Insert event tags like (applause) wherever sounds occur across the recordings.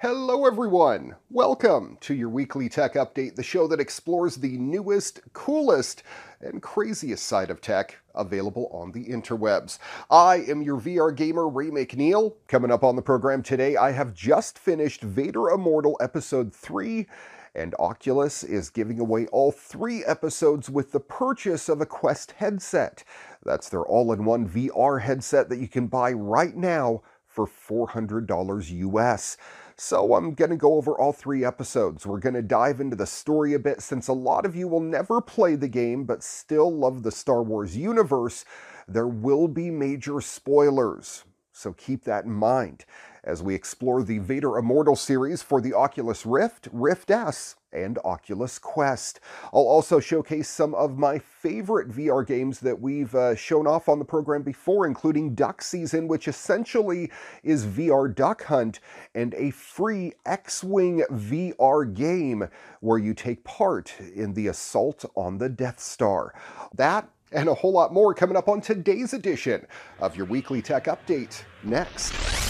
Hello, everyone. Welcome to your weekly tech update, the show that explores the newest, coolest, and craziest side of tech available on the interwebs. I am your VR gamer, Ray McNeil. Coming up on the program today, I have just finished Vader Immortal Episode 3 and Oculus is giving away all three episodes with the purchase of a Quest headset. That's their all in one VR headset that you can buy right now for $400 US. So I'm going to go over all three episodes. We're going to dive into the story a bit since a lot of you will never play the game but still love the Star Wars universe. There will be major spoilers, so keep that in mind as we explore the Vader Immortal series for the Oculus Rift, Rift S, and Oculus Quest. I'll also showcase some of my favorite VR games that we've uh, shown off on the program before, including Duck Season, which essentially is VR Duck Hunt, and a free X Wing VR game where you take part in the assault on the Death Star. That and a whole lot more coming up on today's edition of your weekly tech update next.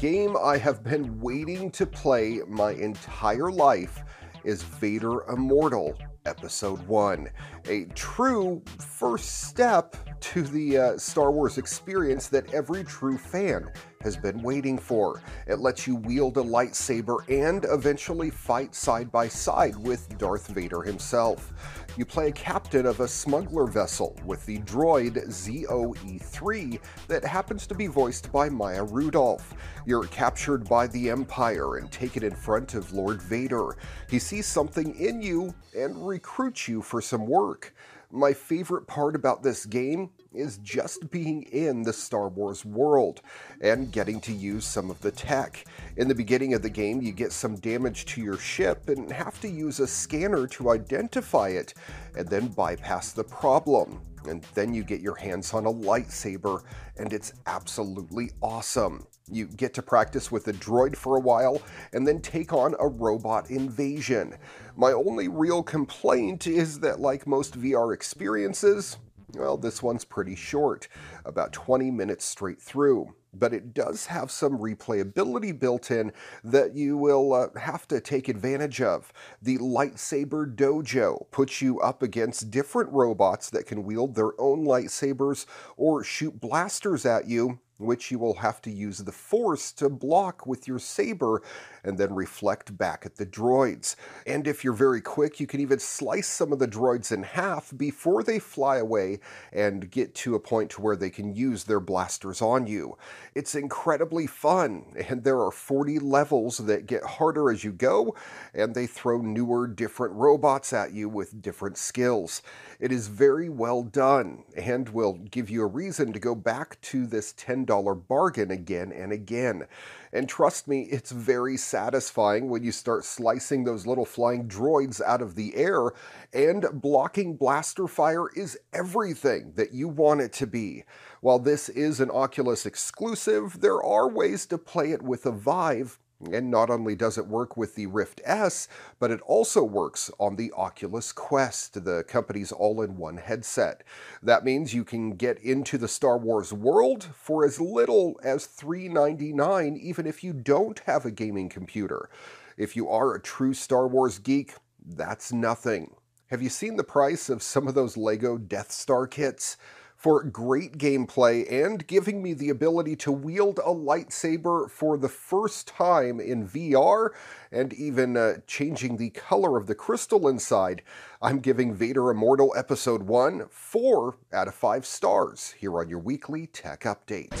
Game I have been waiting to play my entire life is Vader Immortal Episode 1. A true first step to the uh, Star Wars experience that every true fan has been waiting for. It lets you wield a lightsaber and eventually fight side by side with Darth Vader himself. You play a captain of a smuggler vessel with the droid ZOE3 that happens to be voiced by Maya Rudolph. You're captured by the Empire and taken in front of Lord Vader. He sees something in you and recruits you for some work. My favorite part about this game is just being in the Star Wars world and getting to use some of the tech. In the beginning of the game, you get some damage to your ship and have to use a scanner to identify it and then bypass the problem. And then you get your hands on a lightsaber, and it's absolutely awesome. You get to practice with a droid for a while and then take on a robot invasion. My only real complaint is that, like most VR experiences, well, this one's pretty short, about 20 minutes straight through. But it does have some replayability built in that you will uh, have to take advantage of. The Lightsaber Dojo puts you up against different robots that can wield their own lightsabers or shoot blasters at you which you will have to use the force to block with your saber and then reflect back at the droids. And if you're very quick, you can even slice some of the droids in half before they fly away and get to a point to where they can use their blasters on you. It's incredibly fun, and there are 40 levels that get harder as you go, and they throw newer, different robots at you with different skills. It is very well done and will give you a reason to go back to this $10 bargain again and again. And trust me, it's very satisfying when you start slicing those little flying droids out of the air, and blocking blaster fire is everything that you want it to be. While this is an Oculus exclusive, there are ways to play it with a Vive and not only does it work with the Rift S, but it also works on the Oculus Quest, the company's all in one headset. That means you can get into the Star Wars world for as little as 399, even if you don't have a gaming computer. If you are a true Star Wars geek, that's nothing. Have you seen the price of some of those LEGO Death Star kits? For great gameplay and giving me the ability to wield a lightsaber for the first time in VR and even uh, changing the color of the crystal inside. I'm giving Vader Immortal Episode 1 4 out of 5 stars here on your weekly tech update.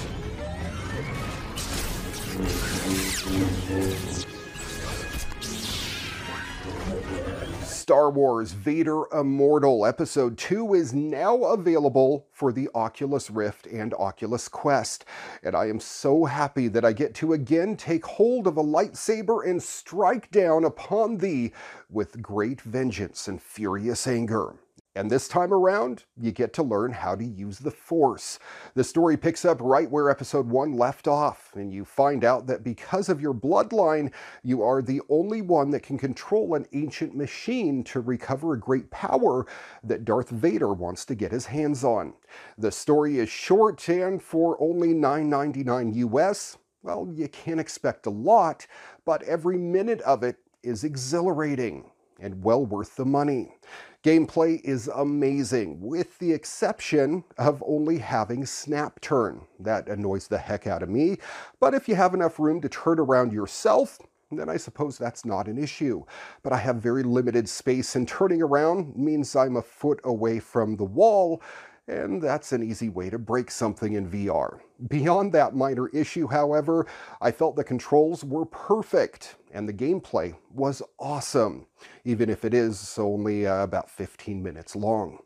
Star Wars Vader Immortal Episode 2 is now available for the Oculus Rift and Oculus Quest. And I am so happy that I get to again take hold of a lightsaber and strike down upon thee with great vengeance and furious anger. And this time around, you get to learn how to use the Force. The story picks up right where episode 1 left off, and you find out that because of your bloodline, you are the only one that can control an ancient machine to recover a great power that Darth Vader wants to get his hands on. The story is short, and for only $9.99 US, well, you can't expect a lot, but every minute of it is exhilarating and well worth the money. Gameplay is amazing, with the exception of only having snap turn. That annoys the heck out of me, but if you have enough room to turn around yourself, then I suppose that's not an issue. But I have very limited space, and turning around means I'm a foot away from the wall, and that's an easy way to break something in VR. Beyond that minor issue, however, I felt the controls were perfect and the gameplay was awesome, even if it is only uh, about 15 minutes long.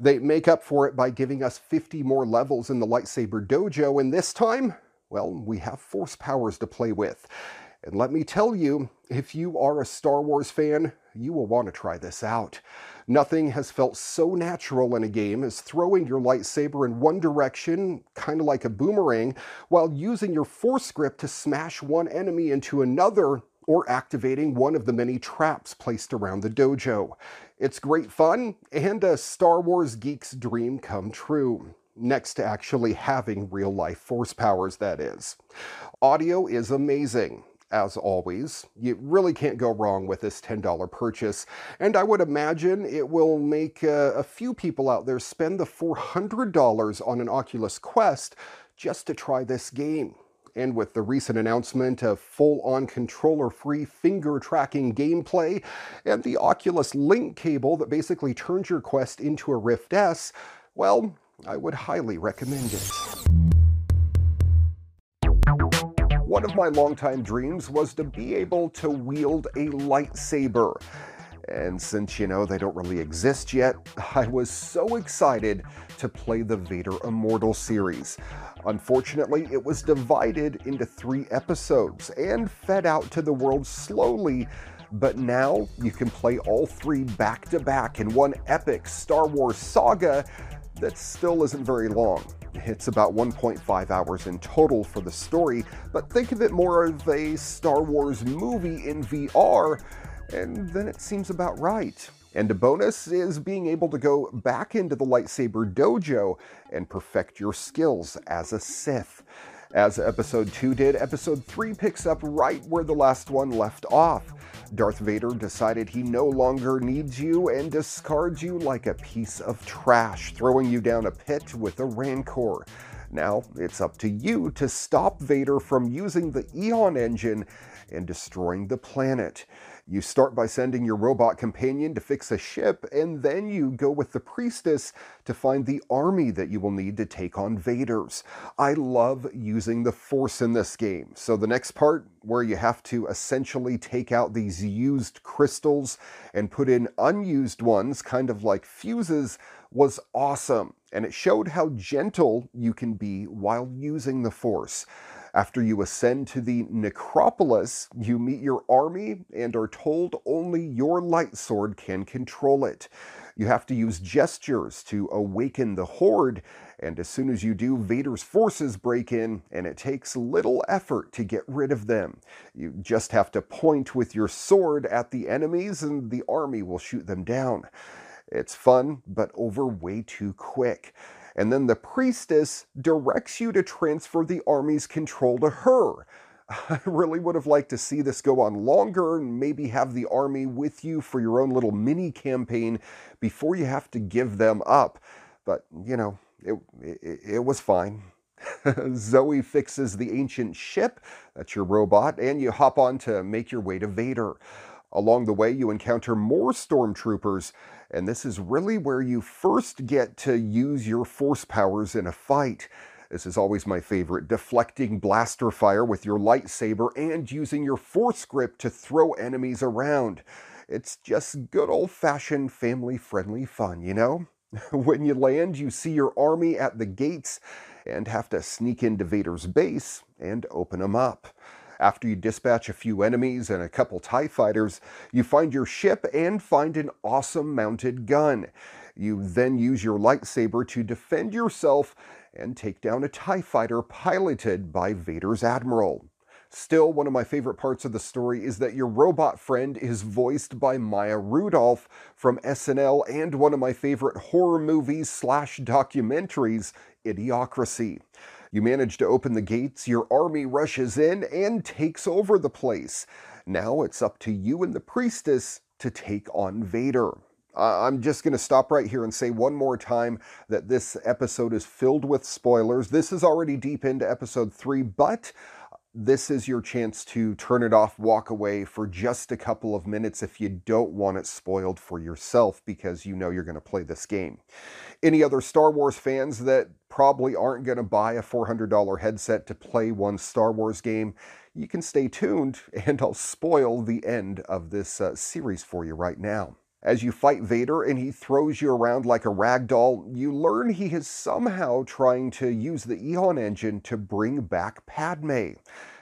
They make up for it by giving us 50 more levels in the Lightsaber Dojo, and this time, well, we have force powers to play with. And let me tell you, if you are a Star Wars fan, you will want to try this out. Nothing has felt so natural in a game as throwing your lightsaber in one direction, kind of like a boomerang, while using your force grip to smash one enemy into another or activating one of the many traps placed around the dojo. It's great fun and a Star Wars geek's dream come true next to actually having real life force powers, that is. Audio is amazing as always. You really can't go wrong with this $10 purchase, and I would imagine it will make uh, a few people out there spend the $400 on an Oculus Quest just to try this game. And with the recent announcement of full-on controller-free finger tracking gameplay and the Oculus Link cable that basically turns your Quest into a Rift S, well, I would highly recommend it. One of my longtime dreams was to be able to wield a lightsaber. And since, you know, they don't really exist yet, (laughs) I was so excited to play the Vader Immortal series. Unfortunately, it was divided into three episodes and fed out to the world slowly, but now you can play all three back to back in one epic Star Wars saga that still isn't very long. It's about 1.5 hours in total for the story, but think of it more of a Star Wars movie in VR, and then it seems about right. And a bonus is being able to go back into the lightsaber dojo and perfect your skills as a Sith. As episode 2 did, episode 3 picks up right where the last one left off. Darth Vader decided he no longer needs you and discards you like a piece of trash, throwing you down a pit with a Rancor. Now, it's up to you to stop Vader from using the Eon engine and destroying the planet. You start by sending your robot companion to fix a ship, and then you go with the priestess to find the army that you will need to take on Vader's. I love using the Force in this game. So the next part, where you have to essentially take out these used crystals and put in unused ones, kind of like fuses, was awesome. And it showed how gentle you can be while using the Force. After you ascend to the necropolis, you meet your army and are told only your light sword can control it. You have to use gestures to awaken the horde, and as soon as you do, Vader's forces break in, and it takes little effort to get rid of them. You just have to point with your sword at the enemies, and the army will shoot them down. It's fun, but over way too quick and then the priestess directs you to transfer the army's control to her. (laughs) I really would have liked to see this go on longer and maybe have the army with you for your own little mini campaign before you have to give them up. But, you know, it, it, it was fine. (laughs) Zoe fixes the ancient ship, that's your robot, and you hop on to make your way to Vader. Along the way, you encounter more stormtroopers, and this is really where you first get to use your force powers in a fight. This is always my favorite, deflecting blaster fire with your lightsaber and using your force grip to throw enemies around. It's just good old-fashioned family-friendly fun, you know? (laughs) when you land, you see your army at the gates and have to sneak into Vader's base and open them up. After you dispatch a few enemies and a couple TIE fighters, you find your ship and find an awesome mounted gun. You then use your lightsaber to defend yourself and take down a TIE fighter piloted by Vader's Admiral. Still, one of my favorite parts of the story is that your robot friend is voiced by Maya Rudolph from SNL and one of my favorite horror movies slash documentaries, Idiocracy. You manage to open the gates, your army rushes in and takes over the place. Now it's up to you and the priestess to take on Vader. I'm just going to stop right here and say one more time that this episode is filled with spoilers. This is already deep into episode three, but this is your chance to turn it off, walk away for just a couple of minutes if you don't want it spoiled for yourself because you know you're going to play this game. Any other Star Wars fans that probably aren't going to buy a $400 headset to play one Star Wars game, you can stay tuned (laughs) and I'll spoil the end of this uh, series for you right now. As you fight Vader and he throws you around like a rag doll, you learn he is somehow trying to use the Eon engine to bring back Padme.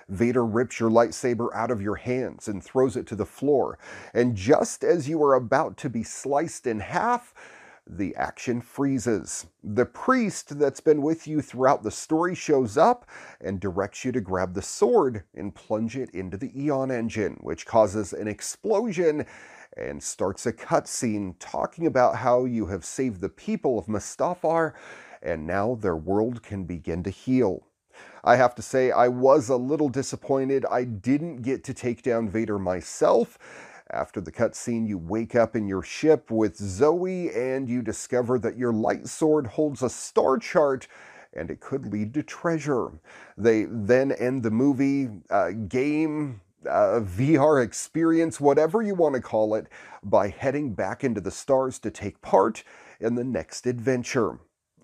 Vader rips your lightsaber out of your hands and throws it to the floor, and just as you are about to be sliced in half, the action freezes. The priest that's been with you throughout the story shows up and directs you to grab the sword and plunge it into the Eon engine, which causes an explosion and starts a cutscene talking about how you have saved the people of Mustafar and now their world can begin to heal. I have to say, I was a little disappointed I didn't get to take down Vader myself. After the cutscene, you wake up in your ship with Zoe and you discover that your light sword holds a star chart and it could lead to treasure. They then end the movie, uh, game, uh, VR experience, whatever you want to call it, by heading back into the stars to take part in the next adventure.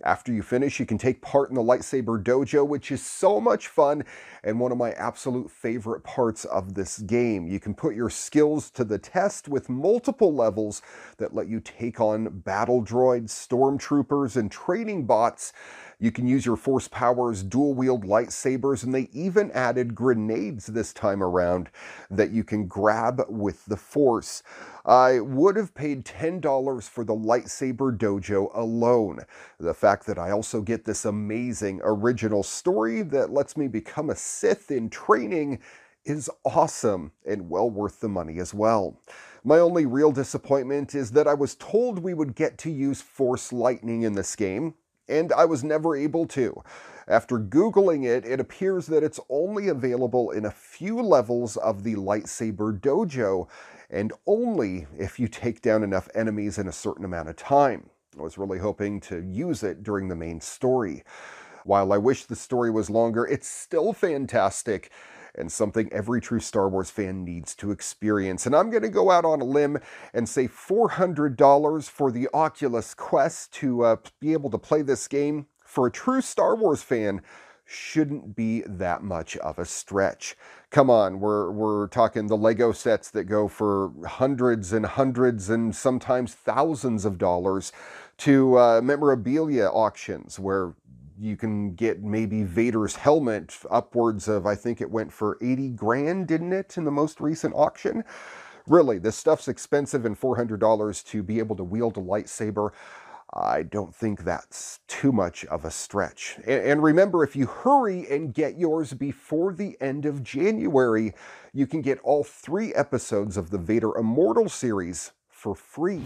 After you finish, you can take part in the Lightsaber Dojo, which is so much fun and one of my absolute favorite parts of this game. You can put your skills to the test with multiple levels that let you take on battle droids, stormtroopers, and training bots you can use your force powers, dual wield lightsabers, and they even added grenades this time around that you can grab with the force. I would have paid $10 for the lightsaber dojo alone. The fact that I also get this amazing original story that lets me become a Sith in training is awesome and well worth the money as well. My only real disappointment is that I was told we would get to use Force Lightning in this game, and I was never able to. After Googling it, it appears that it's only available in a few levels of the Lightsaber Dojo, and only if you take down enough enemies in a certain amount of time. I was really hoping to use it during the main story. While I wish the story was longer, it's still fantastic and something every true Star Wars fan needs to experience. And I'm going to go out on a limb and say $400 for the Oculus Quest to uh, be able to play this game for a true Star Wars fan shouldn't be that much of a stretch. Come on, we're we're talking the Lego sets that go for hundreds and hundreds and sometimes thousands of dollars to uh, memorabilia auctions where you can get maybe Vader's helmet upwards of, I think it went for 80 grand, didn't it, in the most recent auction? Really, this stuff's expensive and $400 to be able to wield a lightsaber. I don't think that's too much of a stretch. And, remember, if you hurry and get yours before the end of January, you can get all three episodes of the Vader Immortal series for free.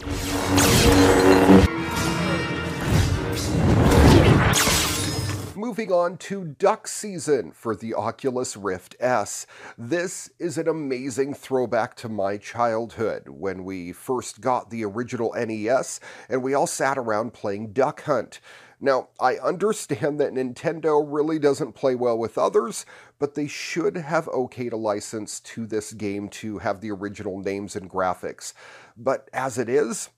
Moving on to duck season for the Oculus Rift S. This is an amazing throwback to my childhood when we first got the original NES and we all sat around playing Duck Hunt. Now, I understand that Nintendo really doesn't play well with others, but they should have okayed a license to this game to have the original names and graphics. But as it is,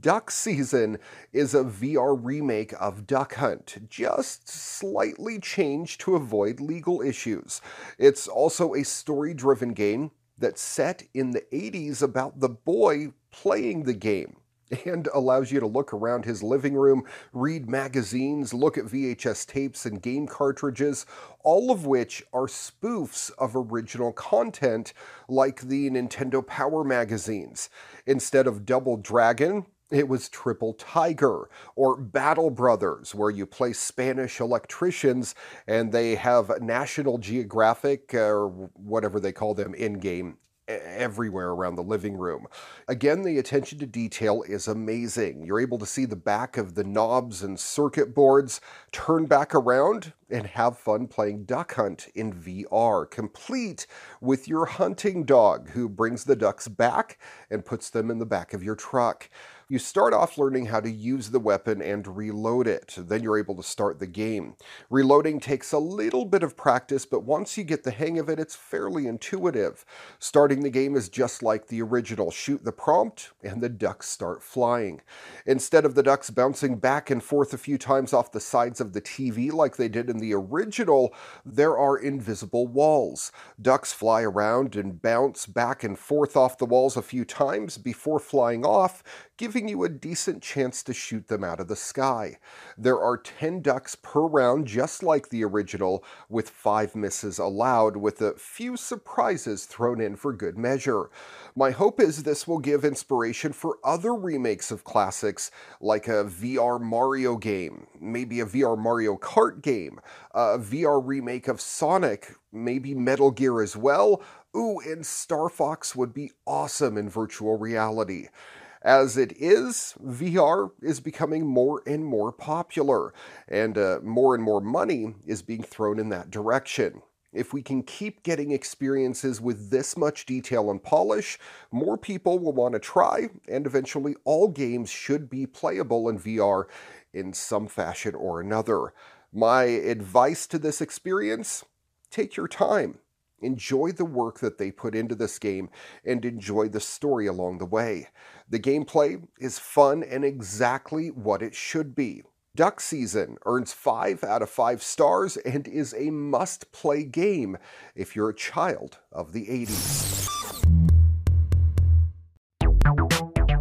Duck Season is a VR remake of Duck Hunt, just slightly changed to avoid legal issues. It's also a story driven game that's set in the 80s about the boy playing the game and allows you to look around his living room, read magazines, look at VHS tapes and game cartridges, all of which are spoofs of original content like the Nintendo Power magazines. Instead of Double Dragon, It was Triple Tiger or Battle Brothers, where you play Spanish electricians and they have National Geographic or whatever they call them in game everywhere around the living room. Again, the attention to detail is amazing. You're able to see the back of the knobs and circuit boards, turn back around, and have fun playing Duck Hunt in VR, complete with your hunting dog who brings the ducks back and puts them in the back of your truck. You start off learning how to use the weapon and reload it. Then you're able to start the game. Reloading takes a little bit of practice, but once you get the hang of it, it's fairly intuitive. Starting the game is just like the original. Shoot the prompt, and the ducks start flying. Instead of the ducks bouncing back and forth a few times off the sides of the TV like they did in the original, there are invisible walls. Ducks fly around and bounce back and forth off the walls a few times before flying off, giving you a decent chance to shoot them out of the sky. There are 10 ducks per round, just like the original, with 5 misses allowed, with a few surprises thrown in for good measure. My hope is this will give inspiration for other remakes of classics, like a VR Mario game, maybe a VR Mario Kart game, a VR remake of Sonic, maybe Metal Gear as well. Ooh, and Star Fox would be awesome in virtual reality. As it is, VR is becoming more and more popular, and uh, more and more money is being thrown in that direction. If we can keep getting experiences with this much detail and polish, more people will want to try, and eventually all games should be playable in VR in some fashion or another. My advice to this experience take your time. Enjoy the work that they put into this game and enjoy the story along the way. The gameplay is fun and exactly what it should be. Duck Season earns 5 out of 5 stars and is a must play game if you're a child of the 80s.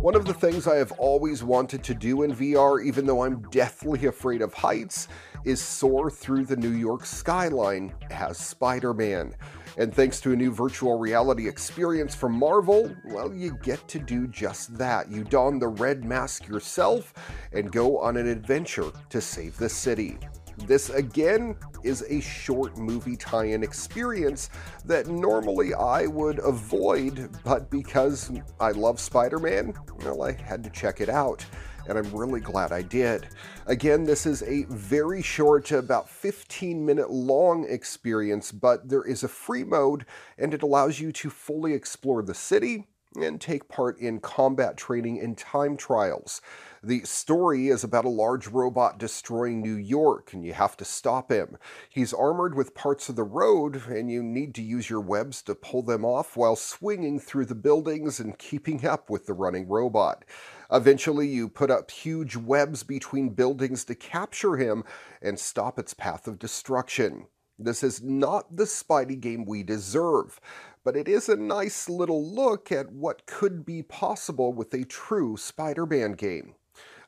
One of the things I have always wanted to do in VR, even though I'm deathly afraid of heights, is soar through the New York skyline as Spider Man. And thanks to a new virtual reality experience from Marvel, well, you get to do just that. You don the red mask yourself and go on an adventure to save the city. This again is a short movie tie in experience that normally I would avoid, but because I love Spider Man, well, I had to check it out and I'm really glad I did. Again, this is a very short, about 15 minute long experience, but there is a free mode and it allows you to fully explore the city and take part in combat training and time trials. The story is about a large robot destroying New York, and you have to stop him. He's armored with parts of the road, and you need to use your webs to pull them off while swinging through the buildings and keeping up with the running robot. Eventually, you put up huge webs between buildings to capture him and stop its path of destruction. This is not the Spidey game we deserve, but it is a nice little look at what could be possible with a true Spider Man game.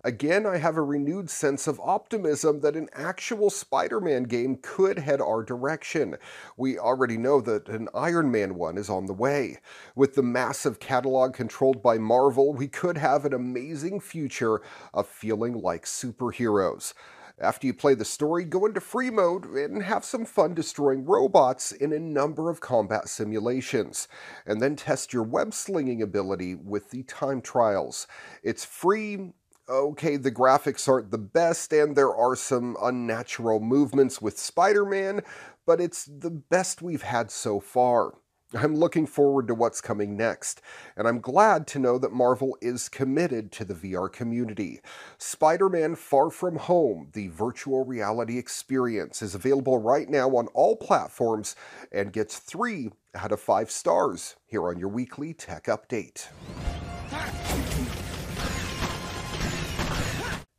Again, I have a renewed sense of optimism that an actual Spider Man game could head our direction. We already know that an Iron Man one is on the way. With the massive catalog controlled by Marvel, we could have an amazing future of feeling like superheroes. After you play the story, go into free mode and have some fun destroying robots in a number of combat simulations, and then test your web slinging ability with the time trials. It's free, okay, the graphics aren't the best and there are some unnatural movements with Spider Man, but it's the best we've had so far. I'm looking forward to what's coming next, and I'm glad to know that Marvel is committed to the VR community. Spider Man Far From Home, the virtual reality experience, is available right now on all platforms and gets 3 out of 5 stars here on your weekly tech update.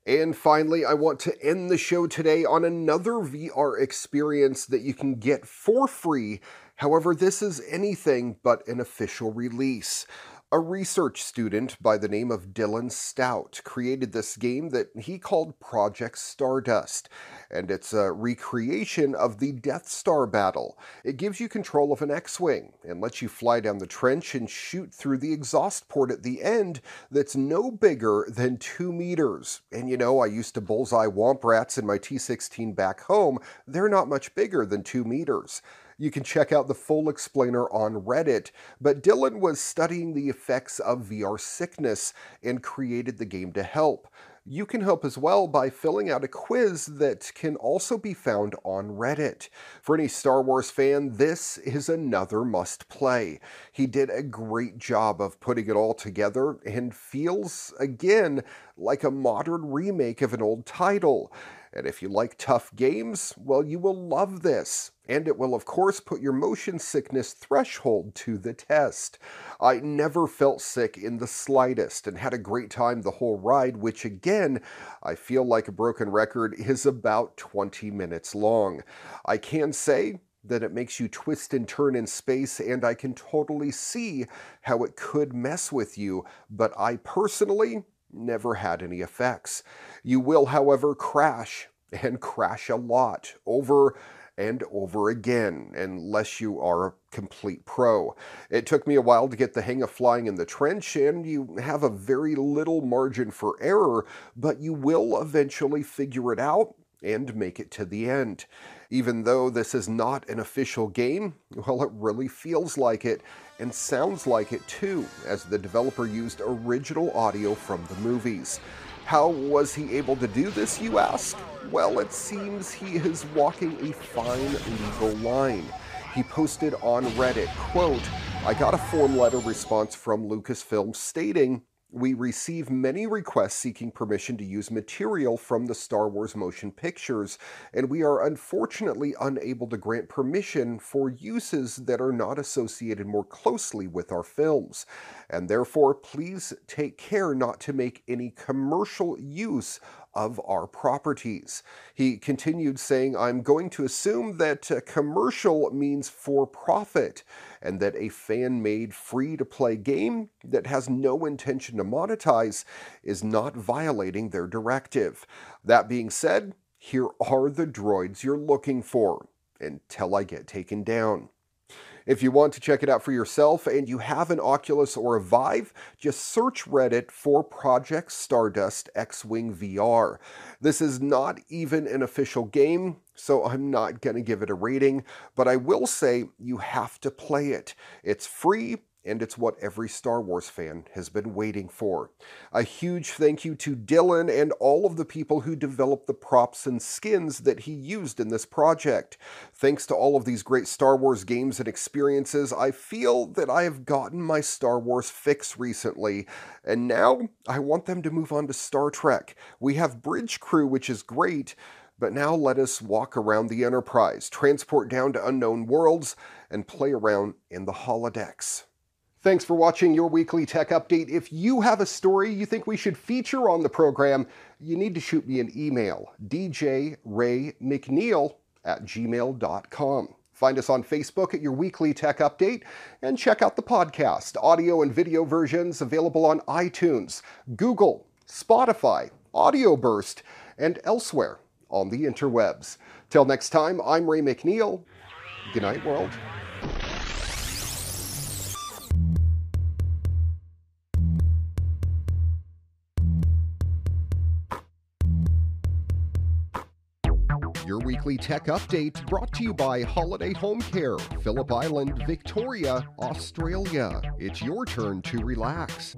And finally, I want to end the show today on another VR experience that you can get for free. However, this is anything but an official release. A research student by the name of Dylan Stout created this game that he called Project Stardust, and it's a recreation of the Death Star battle. It gives you control of an X Wing and lets you fly down the trench and shoot through the exhaust port at the end that's no bigger than two meters. And you know, I used to bullseye womp rats in my T 16 back home, they're not much bigger than two meters. You can check out the full explainer on Reddit, but Dylan was studying the effects of VR sickness and created the game to help. You can help as well by filling out a quiz that can also be found on Reddit. For any Star Wars fan, this is another must play. He did a great job of putting it all together and feels, again, like a modern remake of an old title. And if you like tough games, well, you will love this. And it will, of course, put your motion sickness threshold to the test. I never felt sick in the slightest and had a great time the whole ride, which again, I feel like a broken record, is about 20 minutes long. I can say that it makes you twist and turn in space, and I can totally see how it could mess with you, but I personally never had any effects. You will, however, crash and crash a lot over and over again, unless you are a complete pro. It took me a while to get the hang of flying in the trench, and you have a very little margin for error, but you will eventually figure it out and make it to the end. Even though this is not an official game, (laughs) well, it really feels like it and sounds like it too, as the developer used original audio from the movies. How was he able to do this, you ask? Well, it seems he is walking a fine legal line. He posted on Reddit, quote, I got a form letter response from Lucasfilm stating, we receive many requests seeking permission to use material from the Star Wars motion pictures, and we are unfortunately unable to grant permission for uses that are not associated more closely with our films. And therefore, please take care not to make any commercial use of our properties. He continued saying, I'm going to assume that uh, commercial means for profit, and that a fan made free to play game that has no intention to monetize is not violating their directive. That being said, here are the droids you're looking for until I get taken down. If you want to check it out for yourself and you have an Oculus or a Vive, just search Reddit for Project Stardust X-Wing VR. This is not even an official game, so I'm not going to give it a rating, but I will say you have to play it. It's free and it's what every Star Wars fan has been waiting for. A huge thank you to Dylan and all of the people who developed the props and skins that he used in this project. Thanks to all of these great Star Wars games and experiences, I feel that I have gotten my Star Wars fix recently, and now I want them to move on to Star Trek. We have Bridge Crew, which is great, but now let us walk around the Enterprise, transport down to unknown worlds, and play around in the holodecks. Thanks for watching your weekly tech update. If you have a story you think we should feature on the program, you need to shoot me an email, djraymcneil at gmail.com. Find us on Facebook at your weekly tech update and check out the podcast, audio and video versions available on iTunes, Google, Spotify, Audio Burst, and elsewhere on the interwebs. Till next time, I'm Ray McNeil. Good night, world. Weekly tech update brought to you by Holiday Home Care, Phillip Island, Victoria, Australia. It's your turn to relax.